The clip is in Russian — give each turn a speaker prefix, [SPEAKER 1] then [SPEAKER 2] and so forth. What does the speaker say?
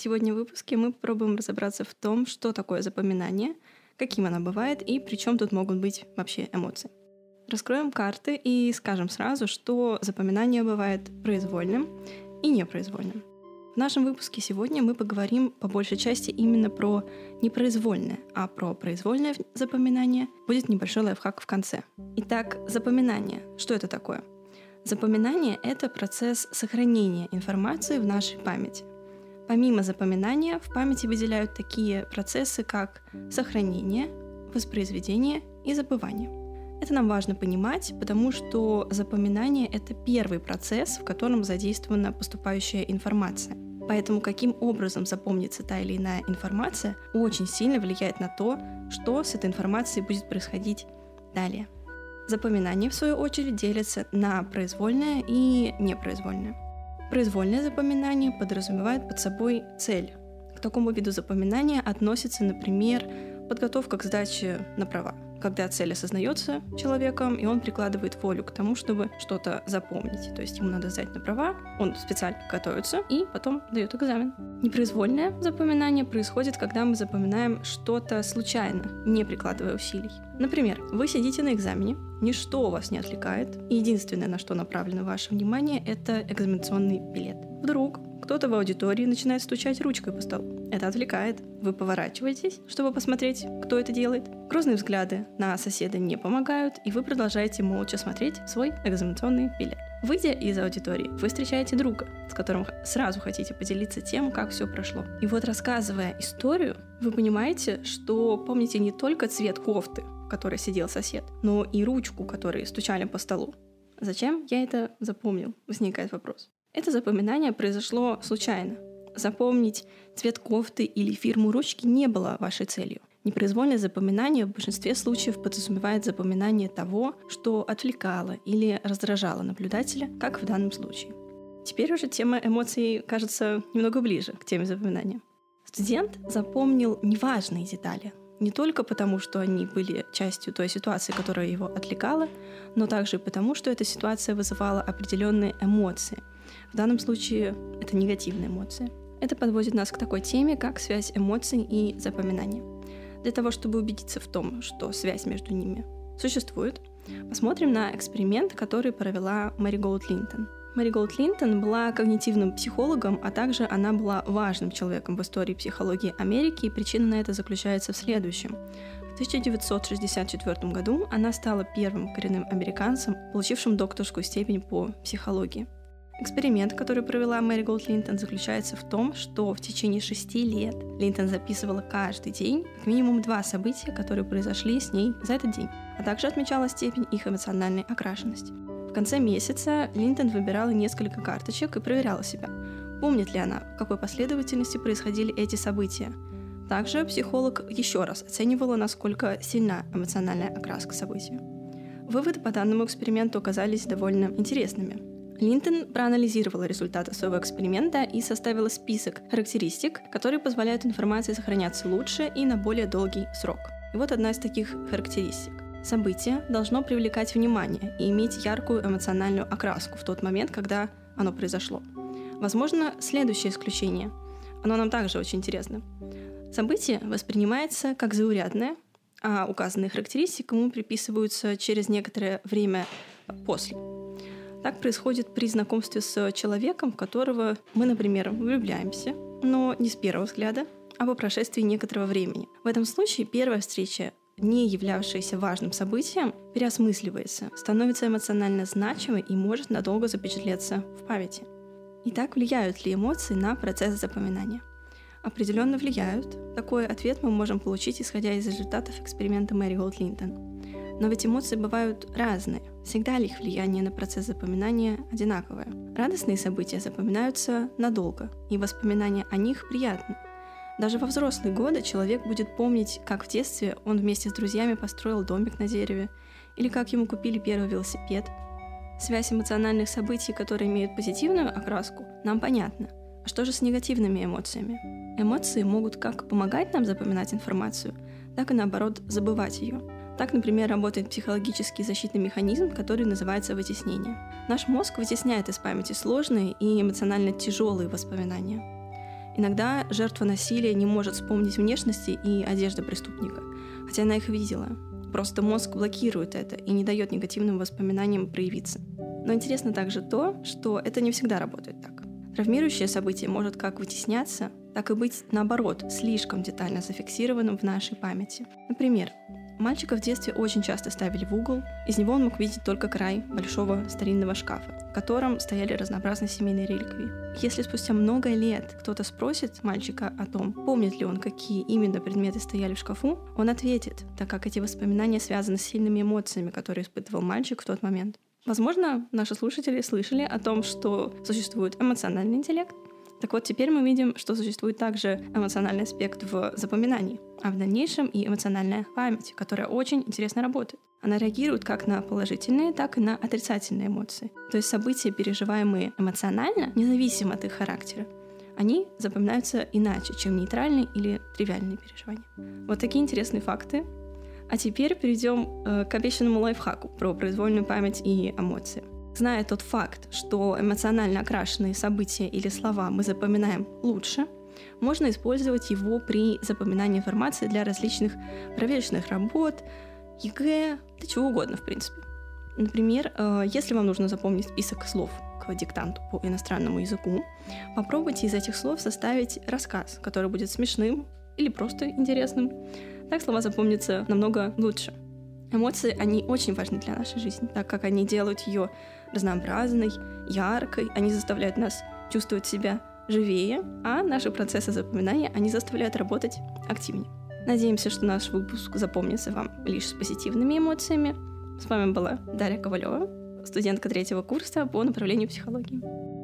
[SPEAKER 1] Сегодня в выпуске мы попробуем разобраться в том, что такое запоминание, каким оно бывает и при чем тут могут быть вообще эмоции. Раскроем карты и скажем сразу, что запоминание бывает произвольным и непроизвольным. В нашем выпуске сегодня мы поговорим по большей части именно про непроизвольное, а про произвольное запоминание будет небольшой лайфхак в конце. Итак, запоминание. Что это такое? Запоминание — это процесс сохранения информации в нашей памяти. Помимо запоминания, в памяти выделяют такие процессы, как сохранение, воспроизведение и забывание. Это нам важно понимать, потому что запоминание — это первый процесс, в котором задействована поступающая информация. Поэтому каким образом запомнится та или иная информация, очень сильно влияет на то, что с этой информацией будет происходить далее. Запоминание, в свою очередь, делится на произвольное и непроизвольное. Произвольное запоминание подразумевает под собой цель. К такому виду запоминания относится, например, подготовка к сдаче на права когда цель осознается человеком, и он прикладывает волю к тому, чтобы что-то запомнить. То есть ему надо сдать на права, он специально готовится и потом дает экзамен. Непроизвольное запоминание происходит, когда мы запоминаем что-то случайно, не прикладывая усилий. Например, вы сидите на экзамене, ничто вас не отвлекает, и единственное, на что направлено ваше внимание, это экзаменационный билет. Вдруг кто-то в аудитории начинает стучать ручкой по столу. Это отвлекает. Вы поворачиваетесь, чтобы посмотреть, кто это делает. Грозные взгляды на соседа не помогают, и вы продолжаете молча смотреть свой экзаменационный билет. Выйдя из аудитории, вы встречаете друга, с которым сразу хотите поделиться тем, как все прошло. И вот рассказывая историю, вы понимаете, что помните не только цвет кофты, в которой сидел сосед, но и ручку, которой стучали по столу. Зачем я это запомнил? Возникает вопрос. Это запоминание произошло случайно. Запомнить цвет кофты или фирму ручки не было вашей целью. Непроизвольное запоминание в большинстве случаев подразумевает запоминание того, что отвлекало или раздражало наблюдателя, как в данном случае. Теперь уже тема эмоций кажется немного ближе к теме запоминания. Студент запомнил неважные детали, не только потому, что они были частью той ситуации, которая его отвлекала, но также потому, что эта ситуация вызывала определенные эмоции – в данном случае это негативные эмоции. Это подводит нас к такой теме, как связь эмоций и запоминания. Для того, чтобы убедиться в том, что связь между ними существует, посмотрим на эксперимент, который провела Мэри Голд Линтон. Мэри Голд Линтон была когнитивным психологом, а также она была важным человеком в истории психологии Америки, и причина на это заключается в следующем. В 1964 году она стала первым коренным американцем, получившим докторскую степень по психологии. Эксперимент, который провела Мэри Голд Линтон, заключается в том, что в течение шести лет Линтон записывала каждый день как минимум два события, которые произошли с ней за этот день, а также отмечала степень их эмоциональной окрашенности. Конце месяца Линтон выбирала несколько карточек и проверяла себя, помнит ли она, в какой последовательности происходили эти события. Также психолог еще раз оценивала, насколько сильна эмоциональная окраска события. Выводы по данному эксперименту оказались довольно интересными. Линтон проанализировала результаты своего эксперимента и составила список характеристик, которые позволяют информации сохраняться лучше и на более долгий срок. И вот одна из таких характеристик. Событие должно привлекать внимание и иметь яркую эмоциональную окраску в тот момент, когда оно произошло. Возможно, следующее исключение. Оно нам также очень интересно. Событие воспринимается как заурядное, а указанные характеристики ему приписываются через некоторое время после. Так происходит при знакомстве с человеком, в которого мы, например, влюбляемся, но не с первого взгляда, а по прошествии некоторого времени. В этом случае первая встреча не являвшаяся важным событием, переосмысливается, становится эмоционально значимой и может надолго запечатлеться в памяти. Итак, влияют ли эмоции на процесс запоминания? Определенно влияют. Такой ответ мы можем получить, исходя из результатов эксперимента Мэри Голд Линтон. Но ведь эмоции бывают разные. Всегда ли их влияние на процесс запоминания одинаковое? Радостные события запоминаются надолго, и воспоминания о них приятны. Даже во взрослые годы человек будет помнить, как в детстве он вместе с друзьями построил домик на дереве, или как ему купили первый велосипед. Связь эмоциональных событий, которые имеют позитивную окраску, нам понятна. А что же с негативными эмоциями? Эмоции могут как помогать нам запоминать информацию, так и наоборот забывать ее. Так, например, работает психологический защитный механизм, который называется вытеснение. Наш мозг вытесняет из памяти сложные и эмоционально тяжелые воспоминания. Иногда жертва насилия не может вспомнить внешности и одежды преступника, хотя она их видела. Просто мозг блокирует это и не дает негативным воспоминаниям проявиться. Но интересно также то, что это не всегда работает так. Травмирующее событие может как вытесняться, так и быть, наоборот, слишком детально зафиксированным в нашей памяти. Например, Мальчика в детстве очень часто ставили в угол, из него он мог видеть только край большого старинного шкафа, в котором стояли разнообразные семейные реликвии. Если спустя много лет кто-то спросит мальчика о том, помнит ли он, какие именно предметы стояли в шкафу, он ответит, так как эти воспоминания связаны с сильными эмоциями, которые испытывал мальчик в тот момент. Возможно, наши слушатели слышали о том, что существует эмоциональный интеллект, так вот, теперь мы видим, что существует также эмоциональный аспект в запоминании, а в дальнейшем и эмоциональная память, которая очень интересно работает. Она реагирует как на положительные, так и на отрицательные эмоции. То есть события, переживаемые эмоционально, независимо от их характера, они запоминаются иначе, чем нейтральные или тривиальные переживания. Вот такие интересные факты. А теперь перейдем э, к обещанному лайфхаку про произвольную память и эмоции. Зная тот факт, что эмоционально окрашенные события или слова мы запоминаем лучше, можно использовать его при запоминании информации для различных проверочных работ, ЕГЭ, да чего угодно, в принципе. Например, э, если вам нужно запомнить список слов к диктанту по иностранному языку, попробуйте из этих слов составить рассказ, который будет смешным или просто интересным. Так слова запомнятся намного лучше. Эмоции, они очень важны для нашей жизни, так как они делают ее разнообразной, яркой, они заставляют нас чувствовать себя живее, а наши процессы запоминания, они заставляют работать активнее. Надеемся, что наш выпуск запомнится вам лишь с позитивными эмоциями. С вами была Дарья Ковалева, студентка третьего курса по направлению психологии.